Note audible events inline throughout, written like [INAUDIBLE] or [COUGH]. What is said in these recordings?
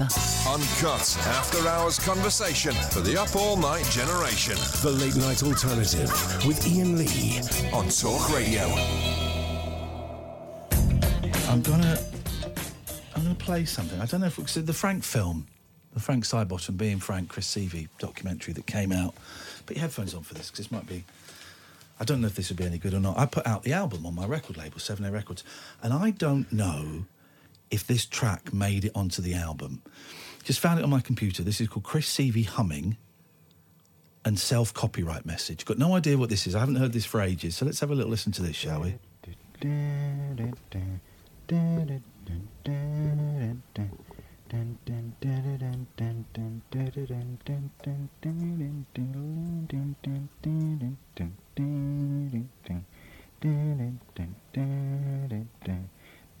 Uncut after hours conversation for the up all night generation. The Late Night Alternative with Iain Lee. On Talk Radio. I'm gonna, I'm gonna play something. I don't know if it's the Frank film, the Frank Sidebottom being Frank, Chris Sievey documentary that came out. Put your headphones on for this because this might be. I don't know if this would be any good or not. I put out the album on my record label, Seven A Records, and I don't know if this track made it onto the album. Just found it on my computer. This is called Chris Sievey Humming and Self Copyright Message. Got no idea what this is. I haven't heard this for ages. So let's have a little listen to this, shall we? [LAUGHS]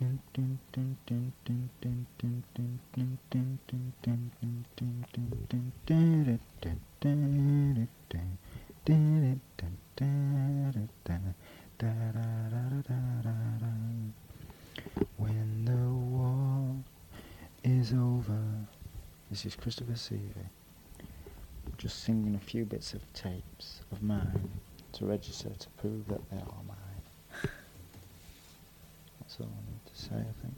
When the war is over. This is Christopher Sievey. Just singing a few bits of tapes of mine to register to prove that they are mine. That's all I need to say, I think.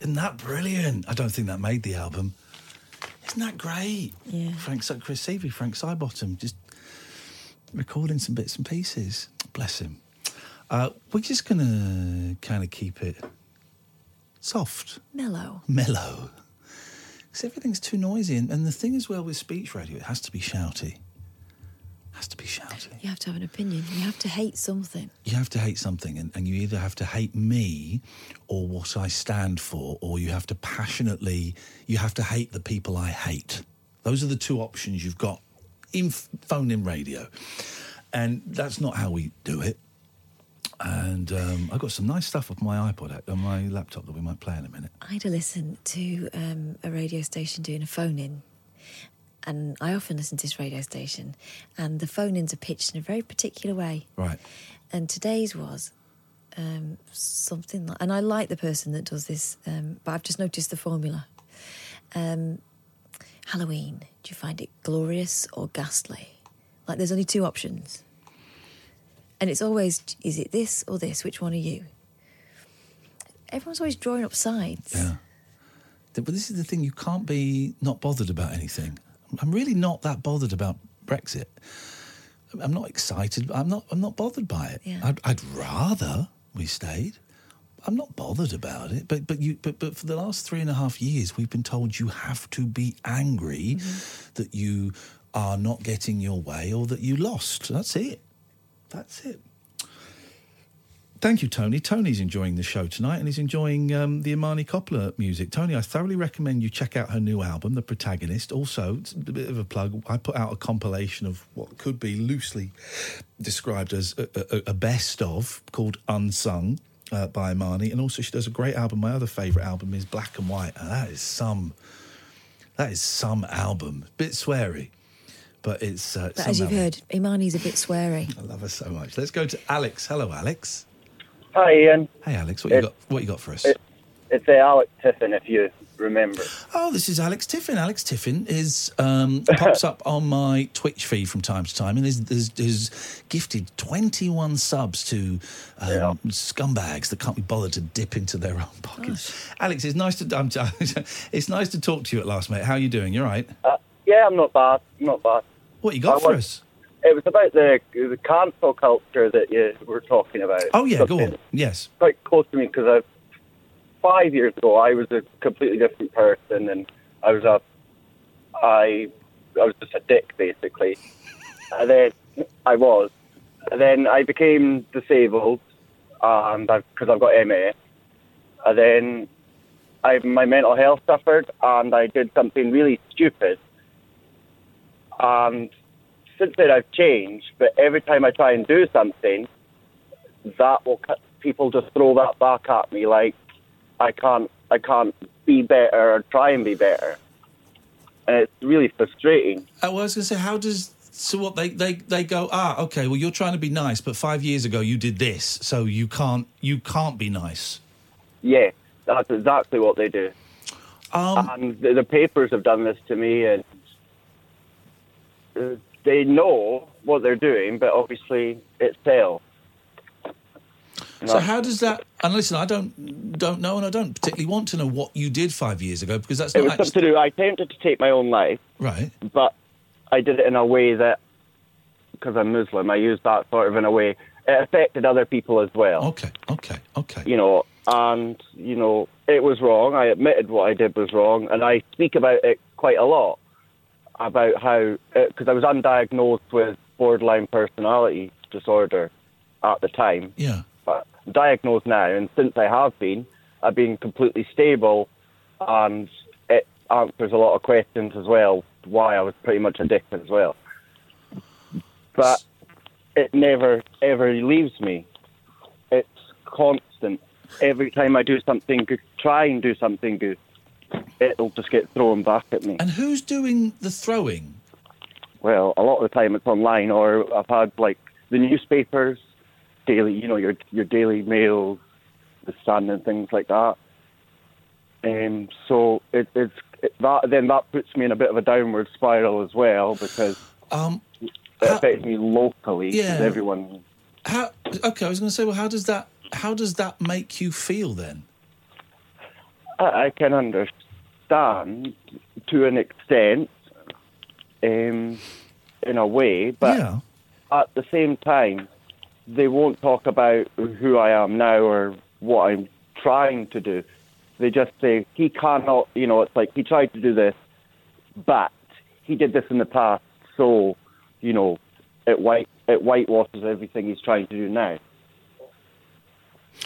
Isn't that brilliant? I don't think that made the album. Isn't that great? Yeah. Frank Si- Chris Sievey, Frank Sidebottom, just recording some bits and pieces. Bless him. Uh, we're just going to kind of keep it soft, Mellow. mellow. Because everything's too noisy. And, and the thing as well with speech radio, it has to be shouty. has to be shouty. You have to have an opinion. You have to hate something. You have to hate something, and, and you either have to hate me or what I stand for, or you have to passionately, you have to hate the people I hate. Those are the two options you've got in phone in radio. And that's not how we do it. And um, I've got some nice stuff off my iPod, on my laptop that we might play in a minute. I had to listen to um, a radio station doing a phone in. And I often listen to this radio station, and the phone ins are pitched in a very particular way. Right. And today's was um, something like, and I like the person that does this, um, but I've just noticed the formula. Um, Halloween, do you find it glorious or ghastly? Like there's only two options. And it's always, is it this or this? Which one are you? Everyone's always drawing up sides. Yeah. But this is the thing, you can't be not bothered about anything. I'm really not that bothered about Brexit. I'm- not excited. I'm not. I'm not bothered by it. Yeah. I'd, I'd rather we stayed. I'm not bothered about it. But but you but but for the last three and a half years, we've been told you have to be angry mm-hmm. that you are not getting your way or that you lost. That's it. That's it. Thank you, Tony. Tony's enjoying the show tonight and he's enjoying um, the Imani Coppola music. Tony, I thoroughly recommend you check out her new album, The Protagonist. Also, it's a bit of a plug. I put out a compilation of what could be loosely described as a, a, a best of called Unsung uh, by Imani. And also, she does a great album. My other favourite album is Black and White. And that is some, that is some album. Bit sweary but it's. Uh, But as you've heard, Imani's a bit sweary. I love her so much. Let's go to Alex. Hello, Alex. Hi, Iain. Hey, Alex. What you got? What you got for us? It, it's Alex Tiffin, if you remember. Oh, this is Alex Tiffin. Alex Tiffin is um, [LAUGHS] pops up on my Twitch feed from time to time, and is, is, is gifted twenty one subs to um, scumbags that can't be bothered to dip into their own pockets. Alex, it's nice to um, [LAUGHS] it's nice to talk to you at last, mate. How are you doing? You're right. Uh, yeah, I'm not bad. Not bad. What you got I for was- us? It was about the the cancel culture that you were talking about. Oh yeah, go on. Yes. Quite close to me because I, five years ago I was a completely different person, and I was a, I, I was just a dick basically, [LAUGHS] and then I was, and then I became disabled, and because I've got MA, and then I my mental health suffered, and I did something really stupid, and since then I've changed. But every time I try and do something, that will cut, people just throw that back at me like I can't I can't be better or try and be better, and it's really frustrating. Uh, I was going to say, how does so what they, they they go? Ah, okay. Well, you're trying to be nice, but five years ago you did this, so you can't you can't be nice. Yeah, that's exactly what they do. Um, and the, the papers have done this to me, and uh, they know what they're doing, but obviously it fails. So how does that? And listen, I don't don't know, and I don't particularly want to know what you did five years ago because that's It not was actually something to do. I attempted to take my own life, right. but I did it in a way that, because I'm Muslim, I used that sort of in a way it affected other people as well. Okay, okay, okay. You know, and you know it was wrong. I admitted what I did was wrong, and I speak about it quite a lot about how uh, because I was undiagnosed with borderline personality disorder at the time. Yeah. But I'm diagnosed now, and since I have been, I've been completely stable, and it answers a lot of questions as well. Why I was pretty much addicted as well, but it never ever leaves me. It's constant. Every time I do something good, try and do something good, it'll just get thrown back at me. And who's doing the throwing? Well, a lot of the time it's online, or I've had like the newspapers, daily, you know, your your Daily Mail, the Sun, and things like that. Um, so it, it's it, that then that puts me in a bit of a downward spiral as well because Um, it affects me locally. Yeah. everyone. how? Okay, I was going to say, well, how does that how does that make you feel then? I, I can understand to an extent, um, in a way, but Yeah. at the same time, they won't talk about who I am now or what I'm trying to do. They just say he cannot. You know, it's like he tried to do this, but he did this in the past, so you know, it white it whitewashes everything he's trying to do now.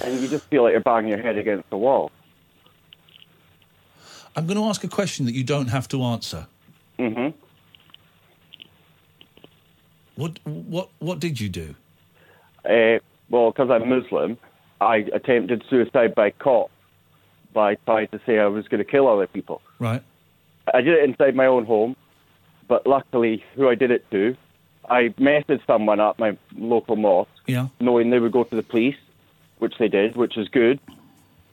And you just feel like you're banging your head against the wall. I'm going to ask a question that you don't have to answer. hmm What what what did you do? Uh, well, because I'm Muslim, I attempted suicide by cop by trying to say I was going to kill other people. Right. I did it inside my own home, but luckily, who I did it to, I messaged someone at my local mosque, Yeah. knowing they would go to the police, which they did, which is good.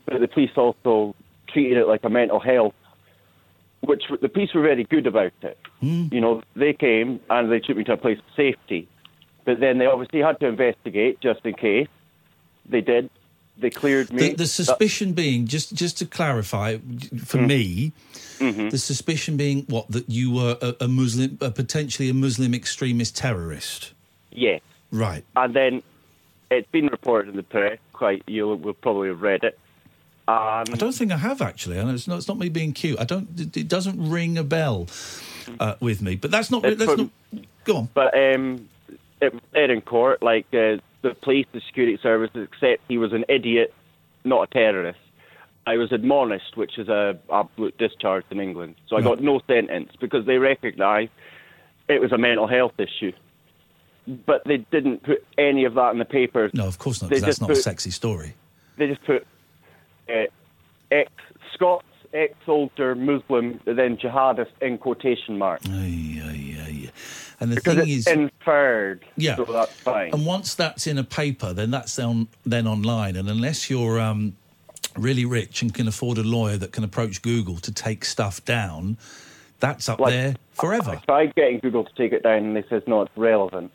But the police also treated it like a mental health, which the police were very good about it. You know, they came and they took me to a place of safety, but then they obviously had to investigate just in case. They did. They cleared me. The, the suspicion being just just to clarify for Mm. me, Mm-hmm. the suspicion being what that you were a, a Muslim, a potentially a Muslim extremist terrorist. Yes. Right. And then it's been reported in the press. Quite, you will probably have read it. Um, I don't think I have actually. Know it's not. It's not me being cute. I don't. It, it doesn't ring a bell uh, with me. But that's not. That's from- not. Go on. But um, it was said in court, like uh, the police, the security services, except he was an idiot, not a terrorist. I was admonished, which is a absolute discharge in England. So I Right. got no sentence because they recognised it was a mental health issue. But they didn't put any of that in the papers. No, of course not. They that's not a sexy story. They just put ex Scots, ex soldier Muslim, then jihadist in quotation marks. Aye, aye, aye. And the because thing it's is, inferred. Yeah. So that's fine. and once that's in a paper, then that's on then online. And unless you're um, really rich and can afford a lawyer that can approach Google to take stuff down, that's up Like, there forever. I tried getting Google to take it down, and they says no, it's relevant.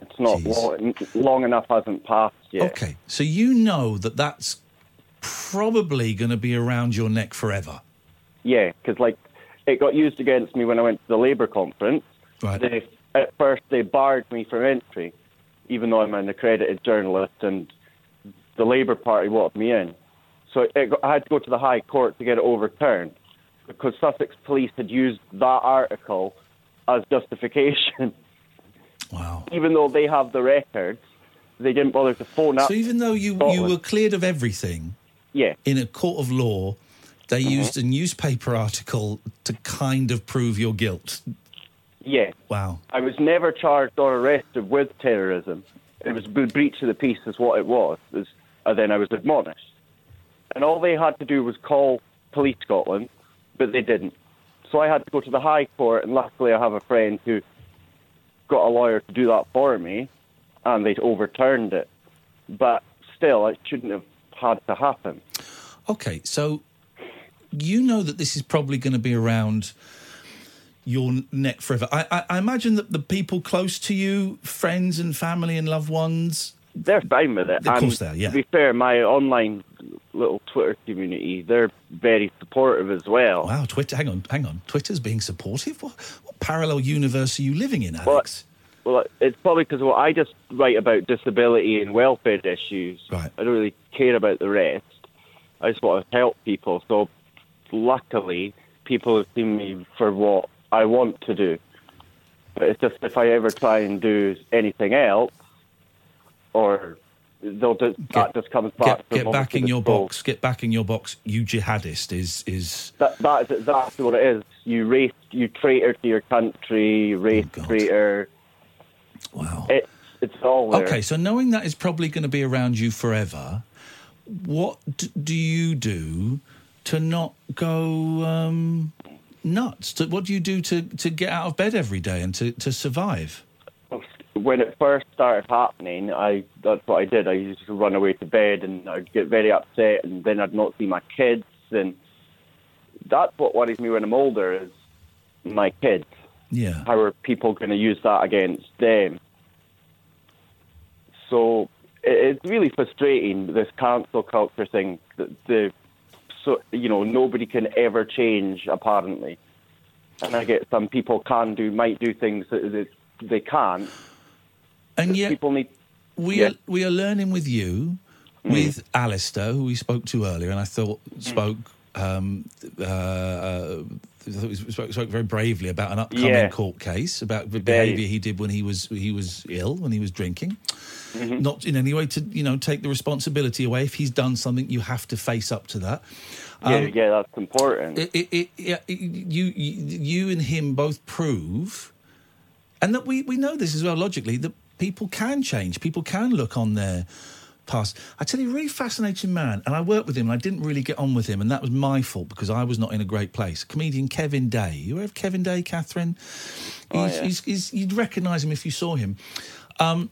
It's not long, long enough. Hasn't passed yet. Okay, so you know that that's probably going to be around your neck forever. Yeah, because like it got used against me when I went to the Labour conference. Right. They, at first, they barred me from entry, even though I'm an accredited journalist, and the Labour Party wanted me in. So it I had to go to the High Court to get it overturned because Sussex Police had used that article as justification. Wow. Even though they have the records, they didn't bother to phone up. So even though you you were cleared of everything, yeah, in a court of law, they Mm-hmm. used a newspaper article to kind of prove your guilt. yeah. Wow. I was never charged or arrested with terrorism. It was a breach of the peace, is what it was. It was- and then I was admonished. And all they had to do was call Police Scotland, but they didn't. So I had to go to the High Court, and luckily I have a friend who got a lawyer to do that for me, and they overturned it. But still, it shouldn't have had to happen. Okay, so you know that this is probably going to be around your neck forever. I, I, I imagine that the people close to you, friends and family and loved ones, They're fine with it. Of course they are, yeah. To be fair, my online little Twitter community, they're very supportive as well. Wow, Twitter. Hang on, hang on. Twitter's being supportive. What, what parallel universe are you living in, Alex? Well, it's probably because well, I just write about disability and welfare issues. Right. I don't really care about the rest. I just want to help people. So, luckily, people have seen me for what I want to do. But it's just if I ever try and do anything else, or they'll just, that just comes back. Get, get back in your the box. Get back in your box. You jihadist is is That, that is exactly what it is. You race, you traitor to your country, race oh, traitor. Wow. It's it's all there. Okay, so knowing that is probably going to be around you forever, what d- do you do to not go um, nuts? To, what do you do to, to get out of bed every day and to, to survive? when it first started happening, I that's what I did. I used to run away to bed, and I'd get very upset, and then I'd not see my kids, and that's what worries me when I'm older is my kids. Yeah. How are people going to use that against them? So it's really frustrating this cancel culture thing. The, the so you know nobody can ever change apparently, and I get some people can do might do things that, that they can't. And yet, people need. We Yeah. are we are learning with you, with Alistair, who we spoke to earlier, and I thought spoke. Um, uh, I thought he spoke, spoke very bravely about an upcoming Yeah. court case about the behaviour he did when he was he was ill when he was drinking. Mm-hmm. Not in any way to you know take the responsibility away. If he's done something, you have to face up to that. Yeah, Um, yeah, that's important. it, it, it, yeah, you, you and him both prove, and that we, we know this as well logically, that people can change. People can look on their past. I tell you, a really fascinating man, and I worked with him, and I didn't really get on with him, and that was my fault because I was not in a great place. Comedian Kevin Day. You aware of Kevin Day, Catherine? Oh, He's, yeah. he's, he's, you'd recognise him if you saw him. Um,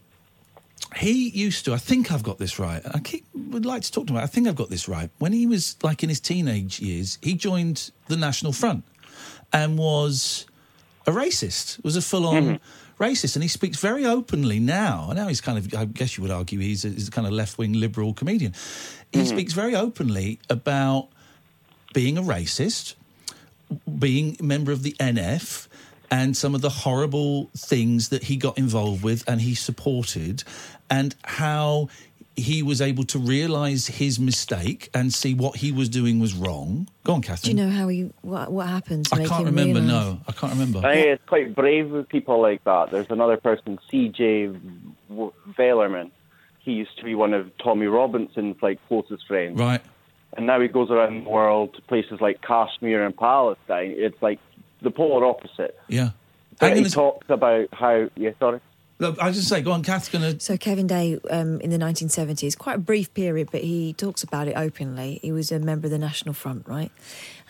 he used to, I think I've got this right. I keep would like to talk to him. about. I think I've got this right. When he was like in his teenage years, he joined the National Front and was a racist. Was a full on racist, and he speaks very openly now. Now he's kind of, I guess you would argue, he's a, he's a kind of left wing liberal comedian. He mm-hmm. speaks very openly about being a racist, being a member of the NF, and some of the horrible things that he got involved with and he supported, and how he was able to realise his mistake and see what he was doing was wrong. Go on, Catherine. Do you know how he what what happened to I make can't him remember. realise? No, I can't remember. I think it's quite brave with people like that. There's another person, CJ W- Werleman. He used to be one of Tommy Robinson's like closest friends, Right. and now he goes around the world to places like Kashmir and Palestine. It's like the polar opposite. Yeah. And he talks about how. Yeah, sorry. Look, I was just say, go on, Kath's going to. So Kevin Day, um, in the 1970s, quite a brief period, but he talks about it openly. He was a member of the National Front, right?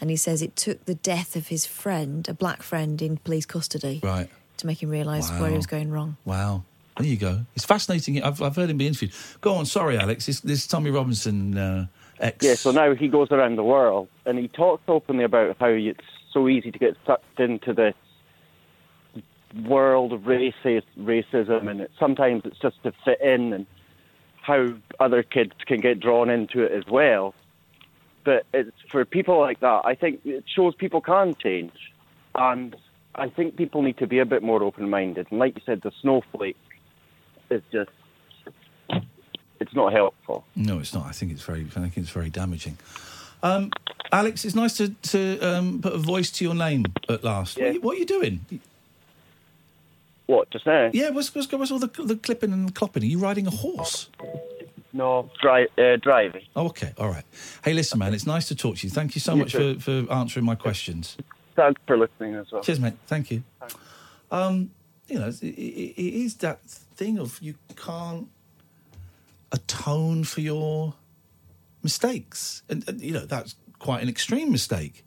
And he says it took the death of his friend, a black friend, in police custody, Right. to make him realise where he was going wrong. Wow. There you go. It's fascinating. I've, I've heard him be interviewed. Go on. Sorry, Alex. This, this is Tommy Robinson, uh, ex. Yeah, so now he goes around the world and he talks openly about how it's so easy to get sucked into this world of racist, racism, and it, sometimes it's just to fit in, and how other kids can get drawn into it as well. But it's for people like that. I think it shows people can change, and I think people need to be a bit more open-minded. And like you said, the snowflake is just it's not helpful. No, it's not. I think it's very. I think it's very damaging. Um, Alex, it's nice to, to um, put a voice to your name at last. What, are you, what are you doing? What just now? Yeah, what's, what's, what's all the, the clipping and clopping? Are you riding a horse? No, dri- uh, driving. Oh, okay, all right. Hey, listen, man, it's nice to talk to you. Thank you so You much too. for, for answering my questions. Thanks for listening as well. Cheers, mate. Thank you. Um, you know, it, it, it is that thing of you can't atone for your mistakes, and, and you know that's quite an extreme mistake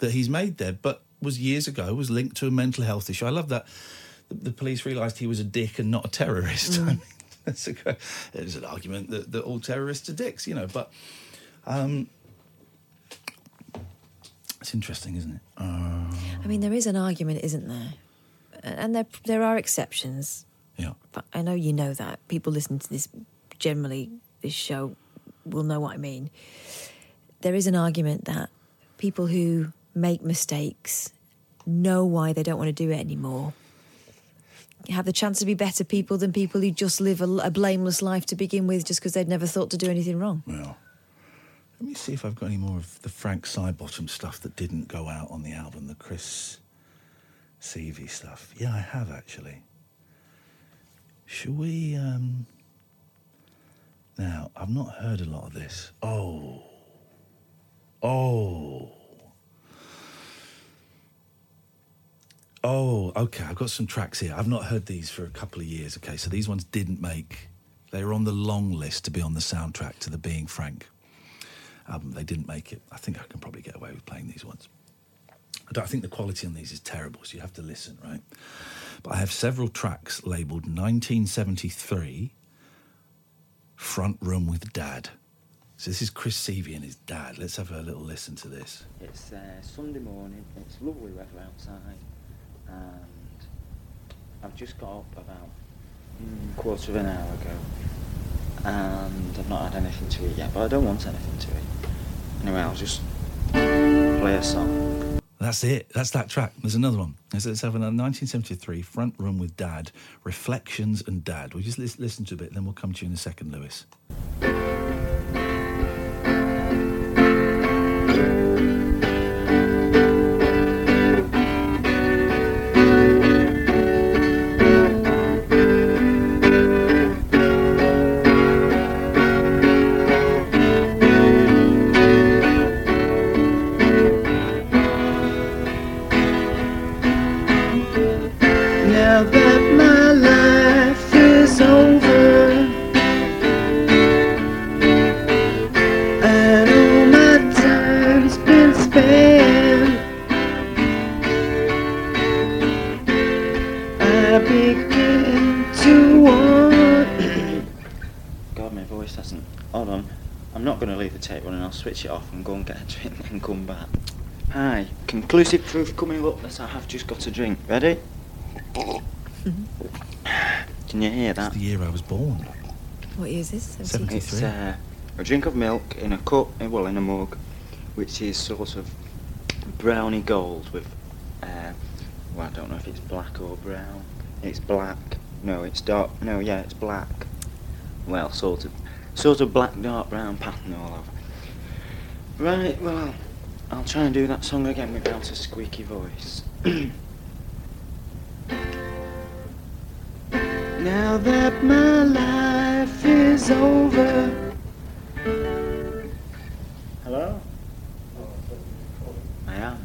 that he's made there, but was years ago was linked to a mental health issue. I love that the, the police realised he was a dick and not a terrorist. [LAUGHS] I mean, that's a, there's an argument that, that all terrorists are dicks, you know, but. Um, it's interesting, isn't it? Uh, I mean, there is an argument, isn't there? And there there are exceptions. Yeah. But I know you know that. People listening to this generally this show will know what I mean. There is an argument that people who make mistakes know why they don't want to do it anymore. Have the chance to be better people than people who just live a, a blameless life to begin with, just because they'd never thought to do anything wrong. Well, let me see if I've got any more of the Frank Sidebottom stuff that didn't go out on the album, the Chris Sievey stuff. Yeah, I have actually. Shall we? Um... Now, I've not heard a lot of this. Oh. Oh. Oh, okay. I've got some tracks here. I've not heard these for a couple of years. Okay, so these ones didn't make. They were on the long list to be on the soundtrack to the Being Frank album. They didn't make it. I think I can probably get away with playing these ones. I don't I think the quality on these is terrible, so you have to listen, right? But I have several tracks labelled 1973 Front Room with Dad. So this is Chris Sievey and his dad. Let's have a little listen to this. It's uh, Sunday morning, it's lovely weather outside, and I've just got up about mm, quarter of an hour ago, and I've not had anything to eat yet, but I don't want anything to eat. Anyway, I'll just play a song. That's it. That's that track. There's another one. Have another 1973 Front Room with Dad, Reflections and Dad. We'll just listen to a bit, then we'll come to you in a second, Lewis. Hi. Conclusive proof coming up that I have just got a drink. Ready? Can you hear that? the year I was born. What year is this? It's uh, a drink of milk in a cup, eh, well, in a mug, which is sort of browny gold with, uh, well, I don't know if it's black or brown. It's black. No, it's dark. No, yeah, it's black. Well, sort of, sort of black, dark brown pattern all over. Right. Well, I'll try and do that song again without a squeaky voice. [CLEARS THROAT] Now that my life is over. Hello. I am.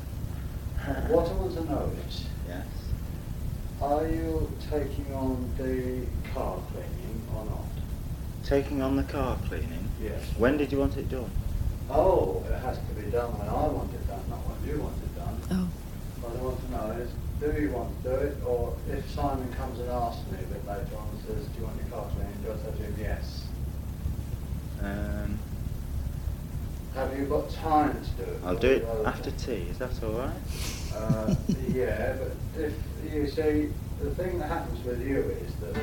What I want to know is, Yes. are you taking on the car cleaning or not? Taking on the car cleaning. Yes. When did you want it done? Oh, it has to be done when I want it done, not when you want it done. Oh. What I want to know is, do you want to do it, or if Simon comes and asks me a bit later on and says, do you want your car cleaned? Do I say to him, yes? Um, Have you got time to do it? I'll do it after tea. Is that all right? Uh, yeah, but if you see, the thing that happens with you is that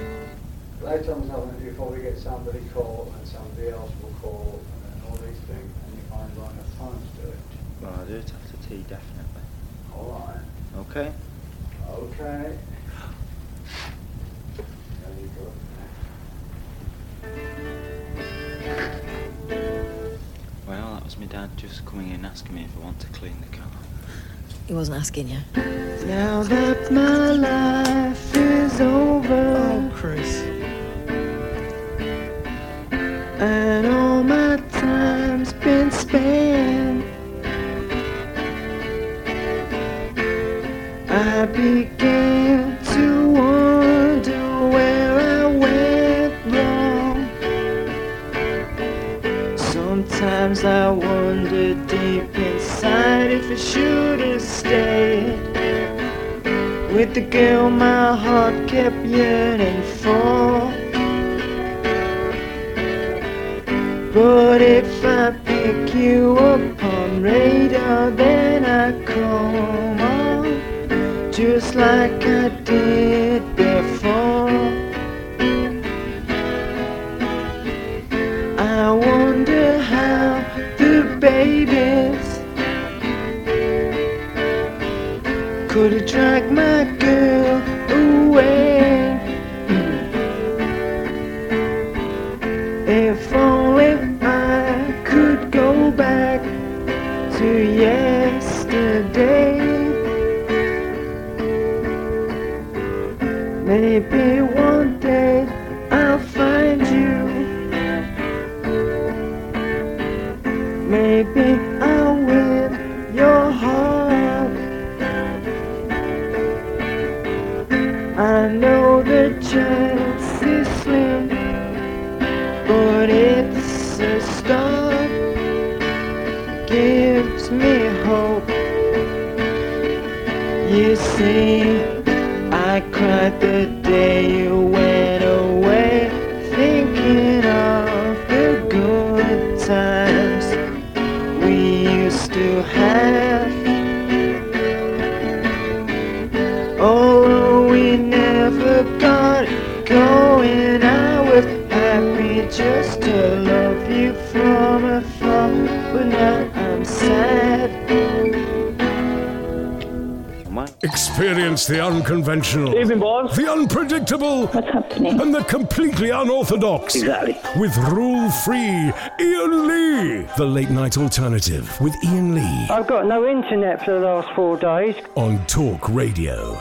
later on something you probably get somebody call and somebody else will call and then all these things and you find you won't have time to do it. Well, I'll do it after tea, definitely. All right. Okay. Okay. Very good. Well, that was my dad just coming in asking me if I want to clean the car. He wasn't asking you. Now that my life is over. Oh, Chris. Spent. I began to wonder where I went wrong. Sometimes I wonder deep inside if I should have stayed with the girl my heart kept yearning for. You up on radar, then I come on just like I did before. I wonder how the babies could attract my just to love you from afar. But now I'm sad. Experience the unconventional. The unpredictable. What's happening? And the completely unorthodox. Exactly. With rule free Iain Lee. The late night alternative with Iain Lee I've got no internet for the last four days. on Talk Radio.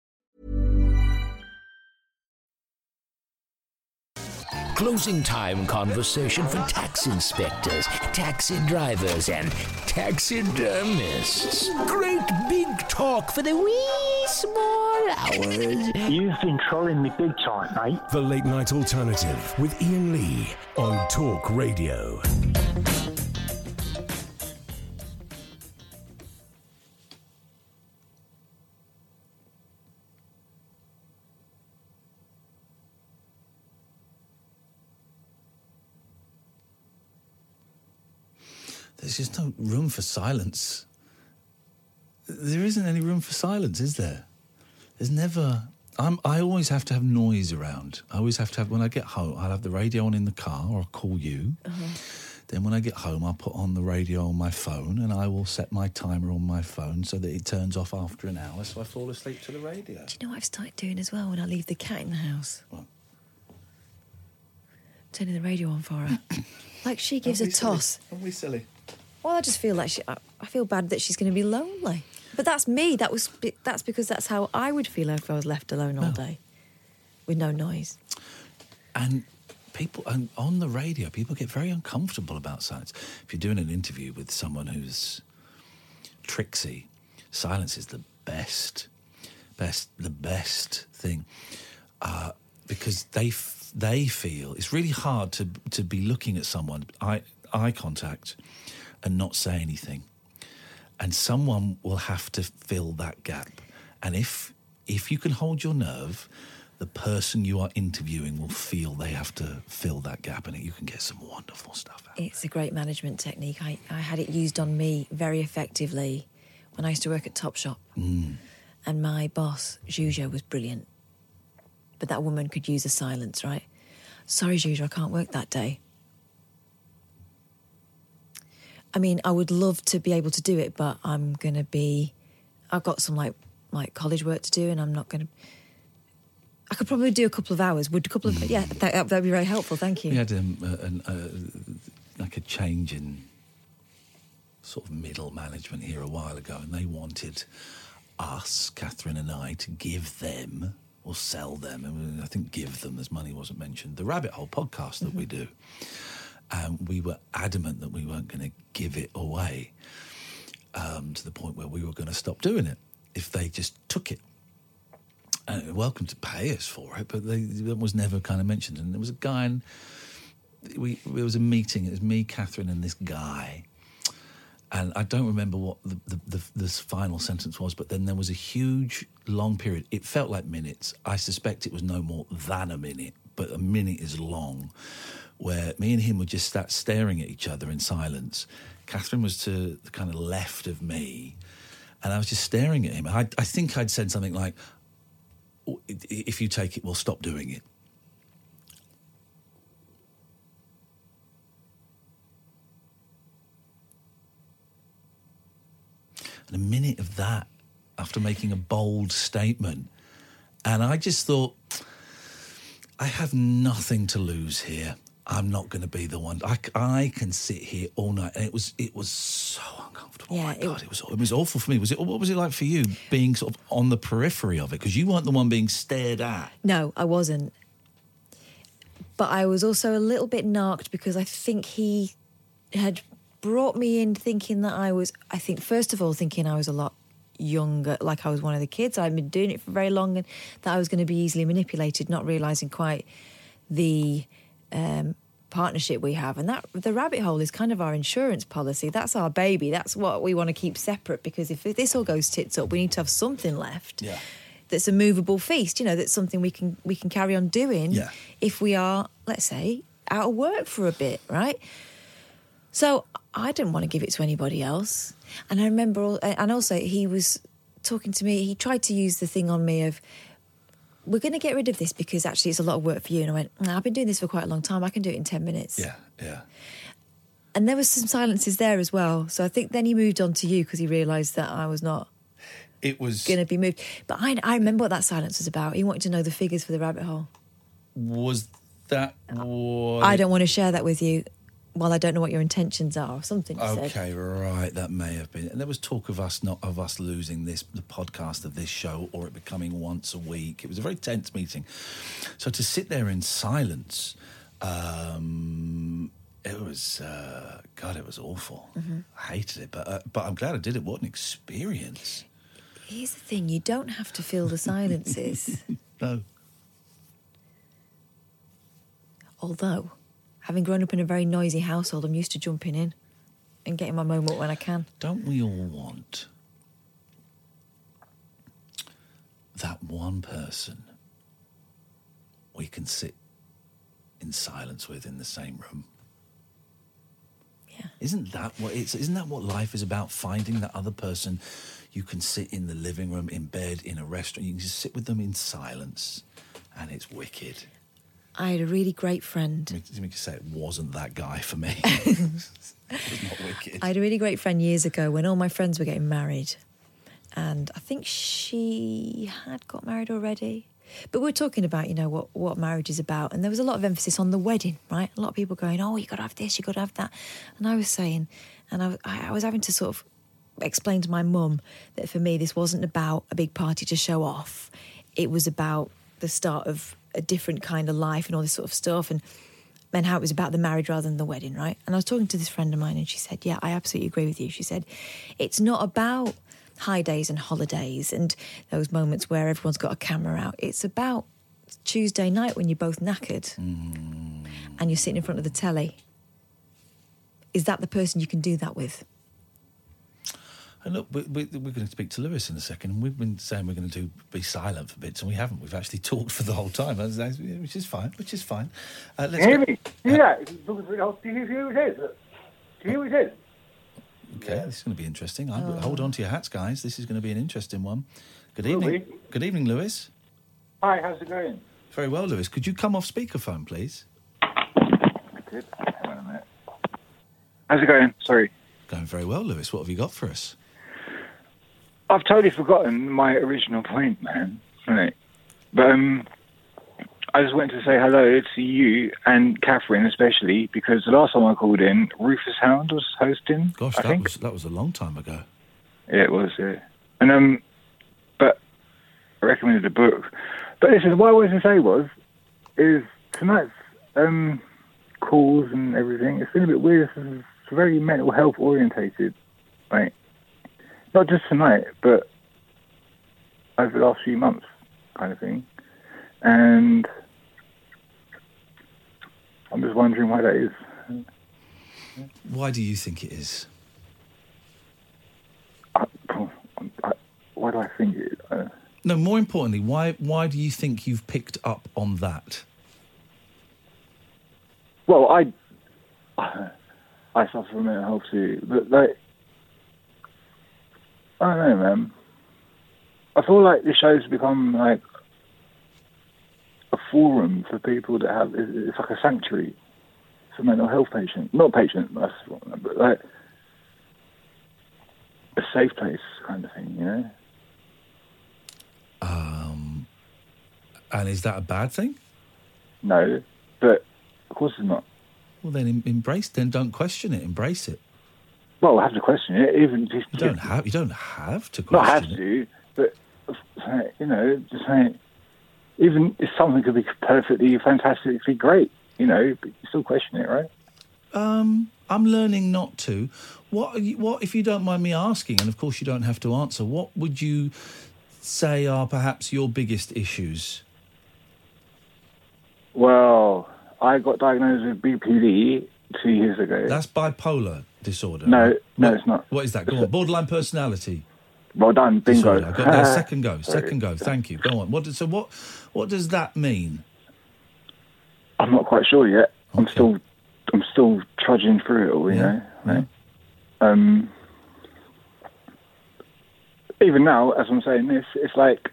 Closing time conversation for tax inspectors, taxi drivers, and taxidermists. Great big talk for the wee small hours. You've been trolling me big time, mate. The late night alternative with Iain Lee on Talk Radio. There's just no room for silence. There isn't any room for silence, is there? There's never. I'm, I always have to have noise around. I always have to have. When I get home, I'll have the radio on in the car, or I'll call you. Uh-huh. Then when I get home, I'll put on the radio on my phone, and I will set my timer on my phone so that it turns off after an hour, so I fall asleep to the radio. Do you know what I've started doing as well when I leave the cat in the house? Turning the radio on for her. [COUGHS] like she gives a silly? toss. Aren't we silly? Well, I just feel like she. I, I feel bad that she's going to be lonely. But that's me. That was that's because that's how I would feel if I was left alone all day with no noise. And people and on the radio, people get very uncomfortable about silence. If you're doing an interview with someone who's tricksy, silence is the best, best, the best thing, uh, because they f- they feel it's really hard to to be looking at someone eye eye contact and not say anything, and someone will have to fill that gap, and if if you can hold your nerve. The person you are interviewing will feel they have to fill that gap, and you can get some wonderful stuff. It's a great management technique. I, I had it used on me very effectively when I used to work at Topshop. Mm. And my boss, Juju, was brilliant. But that woman could use a silence, right? Sorry, Juju, I can't work that day. I mean, I would love to be able to do it, but I'm going to be. I've got some like like college work to do, and I'm not going to. I could probably do a couple of hours. Would a couple of yeah, that that would be very helpful. Thank you. We had um, an, uh, like a change in sort of middle management here a while ago, and they wanted us, Catherine and I, to give them or sell them. And I think give them, as money wasn't mentioned, the Rabbit Hole podcast that we do. And we were adamant that we weren't going to give it away um, to the point where we were going to stop doing it if they just took it. And they're welcome to pay us for it, but they, that was never kind of mentioned. And there was a guy, and we there was a meeting. It was me, Catherine, and this guy. And I don't remember what the, the, the, this final sentence was, but then there was a huge, long period. It felt like minutes. I suspect it was no more than a minute, but a minute is long, where me and him were just sat staring at each other in silence. Catherine was to the kind of left of me, and I was just staring at him. I, I think I'd said something like, oh, if you take it, we'll stop doing it. And a minute of that after making a bold statement. And I just thought, I have nothing to lose here. I'm not going to be the one. I, I can sit here all night, and it was it was so uncomfortable. Yeah, oh my God, it was it was awful for me. Was it? What was it like for you, being sort of on the periphery of it? Because you weren't the one being stared at. No, I wasn't. But I was also a little bit narked because I think he had brought me in thinking that I was, I think, first of all, thinking I was a lot younger, like I was one of the kids. I'd been doing it for very long and that I was going to be easily manipulated, not realizing quite the um, partnership we have. And that the rabbit hole is kind of our insurance policy. That's our baby. That's what we want to keep separate because if this all goes tits up, we need to have something left. Yeah. That's a movable feast, you know. That's something we can we can carry on doing Yeah. if we are, let's say, out of work for a bit, right? So I didn't want to give it to anybody else. And I remember, all, and also he was talking to me. He tried to use the thing on me of, "We're going to get rid of this because actually it's a lot of work for you." And I went, "Nah, "I've been doing this for quite a long time. I can do it in ten minutes." Yeah, yeah. And there was some silences there as well. So I think then he moved on to you because he realised that I was not It was going to be moved. But I, I remember what that silence was about. He wanted to know the figures for the rabbit hole. was that what I don't want to share that with you while I don't know what your intentions are or something. He said. Okay, right. That may have been. And there was talk of us not of us losing this the podcast of this show or it becoming once a week. It was a very tense meeting. So to sit there in silence, um, it was uh, God. It was awful. Mhm. I hated it, but uh, but I'm glad I did it. What an experience! Here's the thing: you don't have to fill the silences. [LAUGHS] No. Although, having grown up in a very noisy household, I'm used to jumping in and getting my moment when I can. Don't we all want that one person we can sit in silence with in the same room? Yeah. Isn't that what it's isn't that what life is about? Finding that other person you can sit in the living room, in bed, in a restaurant, you can just sit with them in silence and it's wicked. I had a really great friend. Let me just say it wasn't that guy for me. [LAUGHS] [LAUGHS] not wicked. I had a really great friend years ago when all my friends were getting married. And I think she had got married already. But we we're talking about, you know, what, what marriage is about. And there was a lot of emphasis on the wedding, right? A lot of people going, oh, you got to have this, you got to have that. And I was saying, and I, I I was having to sort of explain to my mum that for me this wasn't about a big party to show off. It was about the start of a different kind of life and all this sort of stuff and and how it was about the marriage rather than the wedding, right? And I was talking to this friend of mine and she said, Yeah, I absolutely agree with you. She said, It's not about high days and holidays and those moments where everyone's got a camera out. It's about Tuesday night when you're both knackered mm. and you're sitting in front of the telly. Is that the person you can do that with? And look, we, we, we're going to speak to Lewis in a second, and we've been saying we're going to do be silent for bits, and we haven't. We've actually talked for the whole time, which is fine. Which is fine. Uh, Can you hear me? Do that? Do you hear what it is? Do you hear it is? Okay, this is going to be interesting. I, Hold on to your hats, guys. This is going to be an interesting one. Good evening. be. Good evening, Lewis. Hi, how's it going? Very well, Lewis. Could you come off speakerphone, please? Good. Hang on a minute. How's it going? Sorry. Going very well, Lewis. What have you got for us? I've totally forgotten my original point, man. Right. But um, I just wanted to say hello to you and Catherine, especially because the last time I called in, Rufus Hound was hosting. Gosh, I that think. was that was a long time ago. Yeah, it was. Yeah. And um, but I recommended a book. But listen, what I wanted to say was, is tonight's um calls and everything. It's been a bit weird. It's very mental health orientated, right? Not just tonight, but over the last few months, kind of thing. And I'm just wondering why that is. Why do you think it is? Why do I think it? Uh, No, more importantly, why why do you think you've picked up on that? Well, I I suffer from mental health too, but like I don't know, man. I feel like the show's become like a forum for people that have. It's like a sanctuary for mental health patients, not patients, that's wrong, but like a safe place kind of thing, you know. Um, and is that a bad thing? No, but of course it's not. Well, then em- embrace. Then don't question it. Embrace it. Well, I have to question it, even just You don't have. You don't have to not have it. to, but uh, you know, just saying, even if something could be perfectly, fantastically great, you know, but you still question it, right? Um, I'm learning not to. What? Are you, what if you don't mind me asking? And of course, you don't have to answer. What would you say are perhaps your biggest issues? Well, I got diagnosed with BPD two years ago. That's bipolar disorder. No, no, What- it's not. What is that? Go on. Borderline personality. Well done, bingo. Disorder. Go, no, second go. [LAUGHS] Second go. Thank you. Go on. What? does- So what? What does that mean? I'm not quite sure yet. I'm still, I'm still trudging through it all, you know. Right? Um, even now, as I'm saying this, it's like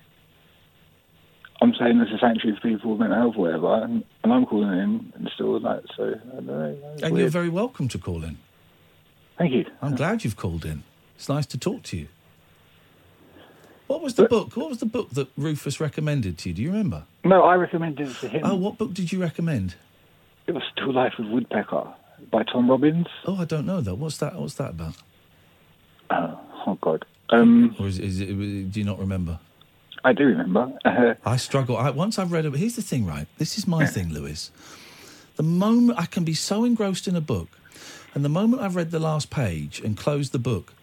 I'm saying there's a sanctuary for people with mental health, or whatever, and, and I'm calling in, and still like so. I don't know. And you're very welcome to call in. Thank you. I'm glad you've called in. It's nice to talk to you. What was the book? What was the book that Rufus recommended to you? Do you remember? No, I recommended it to him. Oh, what book did you recommend? It was Still Life with Woodpecker by Tom Robbins. Oh, I don't know that. What's that? What's that about? Oh God. Um, or is, is it? Do you not remember? I do remember. Uh, [LAUGHS] I struggle. I, once I've read it, here's the thing, right? This is my thing, Lewis. The moment I can be so engrossed in a book, and the moment I've read the last page and closed the book,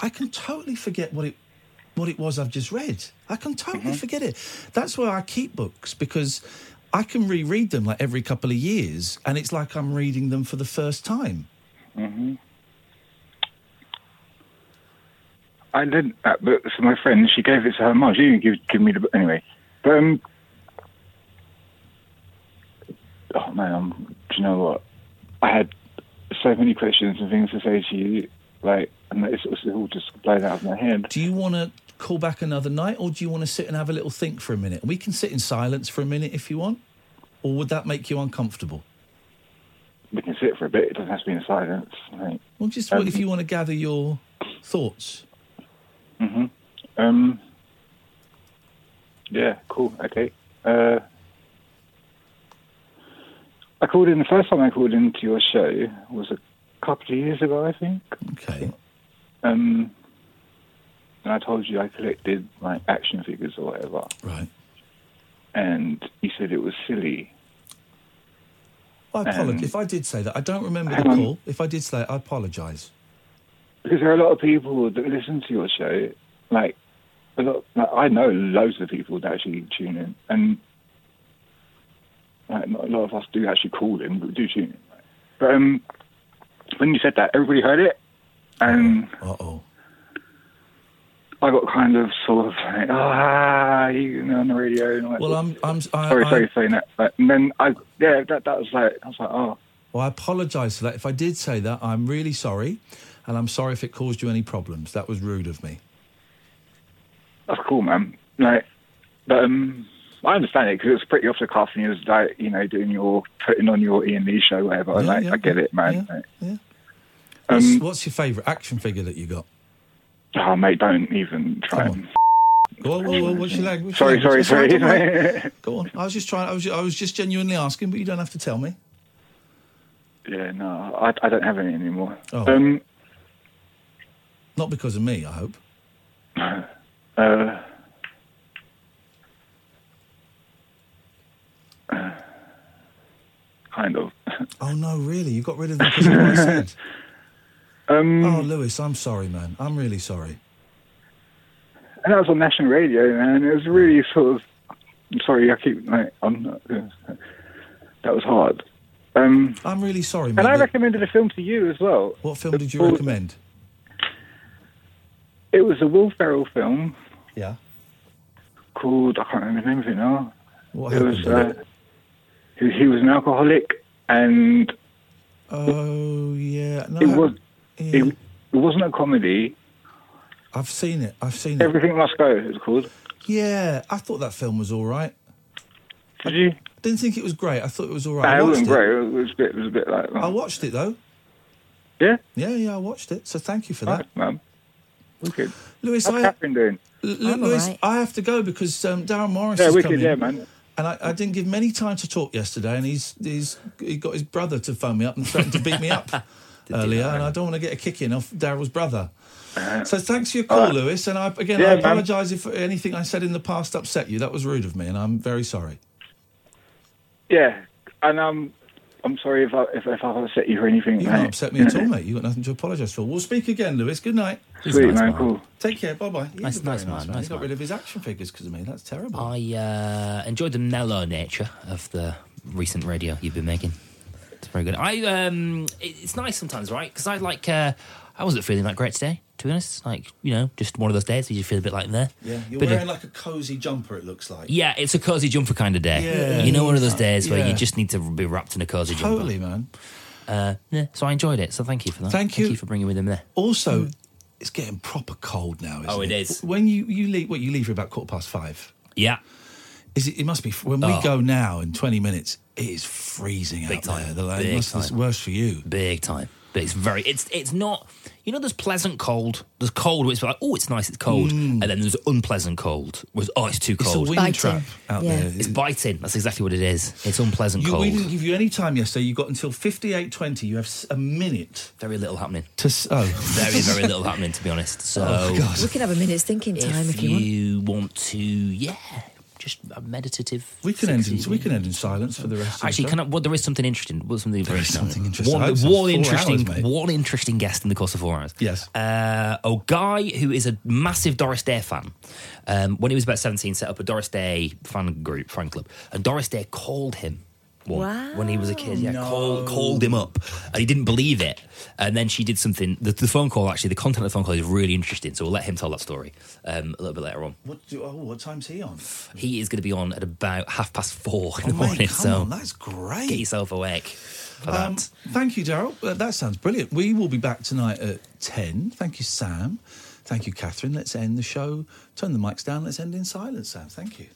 I can totally forget what it what it was I've just read. I can totally forget it. That's why I keep books because I can reread them like every couple of years, and it's like I'm reading them for the first time. hmm I lent that book to my friend. She gave it to her mum. She didn't give, give me the book anyway. But um, oh man, um, do you know what? I had so many questions and things to say to you, like, and it's, it's all just blown out of my head. Do you want to call back another night, or do you want to sit and have a little think for a minute? We can sit in silence for a minute if you want, or would that make you uncomfortable? We can sit for a bit. It doesn't have to be in silence. Right? Well, just Um, what if you want to gather your thoughts? Mm-hmm. Um. Yeah. Cool. Okay. Uh. I called in the first time I called into your show was a couple of years ago, I think. Okay. Um. and I told you I collected like action figures or whatever. Right. And you said it was silly. I apologise. Um, if I did say that, I don't remember the on. call. If I did say it, I apologise. Because there are a lot of people that listen to your show. Like, a lot, like I know loads of people that actually tune in, and a lot of us do actually call in, but we do tune in. But um, when you said that, everybody heard it, and uh oh, I got kind of sort of like, ah, you know, on the radio. And all that Well, I'm, I'm, I, sorry, I, sorry saying that. But, and then I, yeah, that that was like, I was like, oh, Well, I apologise for that. If I did say that, I'm really sorry, and I'm sorry if it caused you any problems. That was rude of me. that's cool, man. Like, but um, I understand it because it's pretty off the cuff, and you was like, you know, doing your putting on your Iain Lee show, whatever. Yeah, like, yeah, I get it, man. yeah, yeah. Um, What's, what's your favourite action figure that you got? oh, mate, don't even try. Come and- Go on, well, well, what's your language? Sorry, sorry, sorry. [LAUGHS] Go on. I was just trying. I was, I was just genuinely asking, but you don't have to tell me. yeah, no, I, I don't have any anymore. Oh. Um, Not because of me, I hope. [LAUGHS] uh, kind of. [LAUGHS] Oh no, really? You got rid of them because of what I said. [LAUGHS] Um, oh, Lewis, I'm sorry, man. I'm really sorry. and that was on national radio, man. It was really sort of. I'm sorry, I keep like I'm not. uh, that was hard. Um, I'm really sorry, man. and. I recommended a film to you as well. What film did you Well, recommend? It was a Will Ferrell film Yeah. called I can't remember the name of it now. What it was. happened in Uh, he, he was an alcoholic, and Oh yeah. No, it was. yeah. It, it wasn't a comedy. I've seen it. I've seen it. Everything Must Go. It was called. Yeah, I thought that film was all right. Did you? Didn't think it was great. I thought it was all right. Nah, I it wasn't great. It was a bit. It was a bit like. I watched it though. Yeah. Yeah, yeah, I watched it. So thank you for that. Right, man. Wicked. Lewis, How's I, Catherine doing? L- I'm Lewis, alright. I have to go because um, Darren Morris Yeah, is wicked, coming. yeah, man. And I, I didn't give him any time to talk yesterday, and he's he's he got his brother to phone me up and threatened to beat me up [LAUGHS] earlier, and I don't want to get a kick in off Daryl's brother. So thanks for your call, Alright. Lewis. And I, again, Yeah, I apologise if anything I said in the past upset you. That was rude of me, and I'm very sorry. Yeah, and um, I'm sorry if I if, if I've upset you or anything. You mate. can't upset me at all, [LAUGHS] mate. You've got nothing to apologise for. We'll speak again, Lewis. Good night. He's Sweet nice man, man. cool. Take care. Bye bye. Nice- nice man, nice He got man. rid of his action figures because of me. That's terrible. I uh, enjoyed the mellow nature of the recent radio you've been making. It's very good. I um, it's nice sometimes, right? Because I like. Uh, I wasn't feeling that great today, to be honest. Like you know, just one of those days where you feel a bit like there. yeah, you're Bit of- wearing like a cosy jumper. It looks like. Yeah, it's a cozy jumper kind of day. Yeah. you know, one of those days where Yeah. you just need to be wrapped in a cozy jumper. Totally, man. Uh, yeah, so I enjoyed it. So thank you for that. Thank you. Thank you for bringing me them there. Also, it's getting proper cold now. Isn't Oh, it it is. When you you leave, what you leave for about quarter past five. Yeah, Is it? It must be when we Oh. go now in twenty minutes. It is freezing Big out time. there. The Big must, it's worse for you. big time. But it's very. It's it's not. You know, there's pleasant cold. There's cold where it's like, oh, it's nice, it's cold, mm. and then there's unpleasant cold. Where it's, oh, it's too cold. It's a cold. wind Biting. trap out Yeah. there. It's biting. That's exactly what it is. It's unpleasant You, cold. we didn't give you any time yesterday. You got until fifty-eight twenty. You have a minute Very little happening. to. s- Oh, [LAUGHS] Very very little happening, to be honest. Oh, so Oh, God. We can have a minute's thinking time if, if you want. want to, yeah, just a meditative. We can end. In, we can end in silence for the rest. of Actually, can I, well, there is something interesting. Well, something very something interesting. One, one interesting, hours, one interesting guest in the course of four hours. Yes. Uh, a guy who is a massive Doris Day fan. Um, when he was about seventeen, set up a Doris Day fan group, fan club, and Doris Day called him. One- When he was a kid, yeah, called, called him up, and he didn't believe it. And then she did something. The, the phone call, actually, the content of the phone call is really interesting. So we'll let him tell that story um, a little bit later on. What, do, oh, what time's he on? He is going to be on at about half past four in Oh, the mate, morning. come so on, that's great. get yourself awake for that. Um, thank you, Daryl. Uh, that sounds brilliant. We will be back tonight at 10. Thank you, Sam. Thank you, Catherine. Let's end the show. Turn the mics down. Let's end in silence, Sam. Thank you.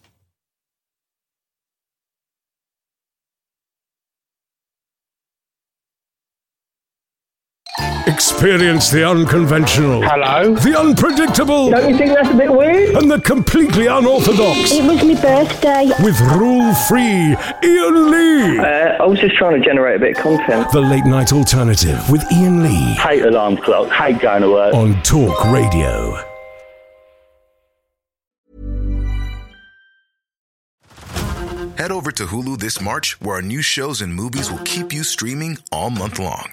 Experience the unconventional. Hello. The unpredictable. Don't you think that's a bit weird? And the completely unorthodox. It was my birthday. With rule free Iain Lee. Uh, I was just trying to generate a bit of content. The late night alternative with Iain Lee. Hate alarm clock. Hate going to work. On Talk Radio. Head over to Hulu this March, where our new shows and movies will keep you streaming all month long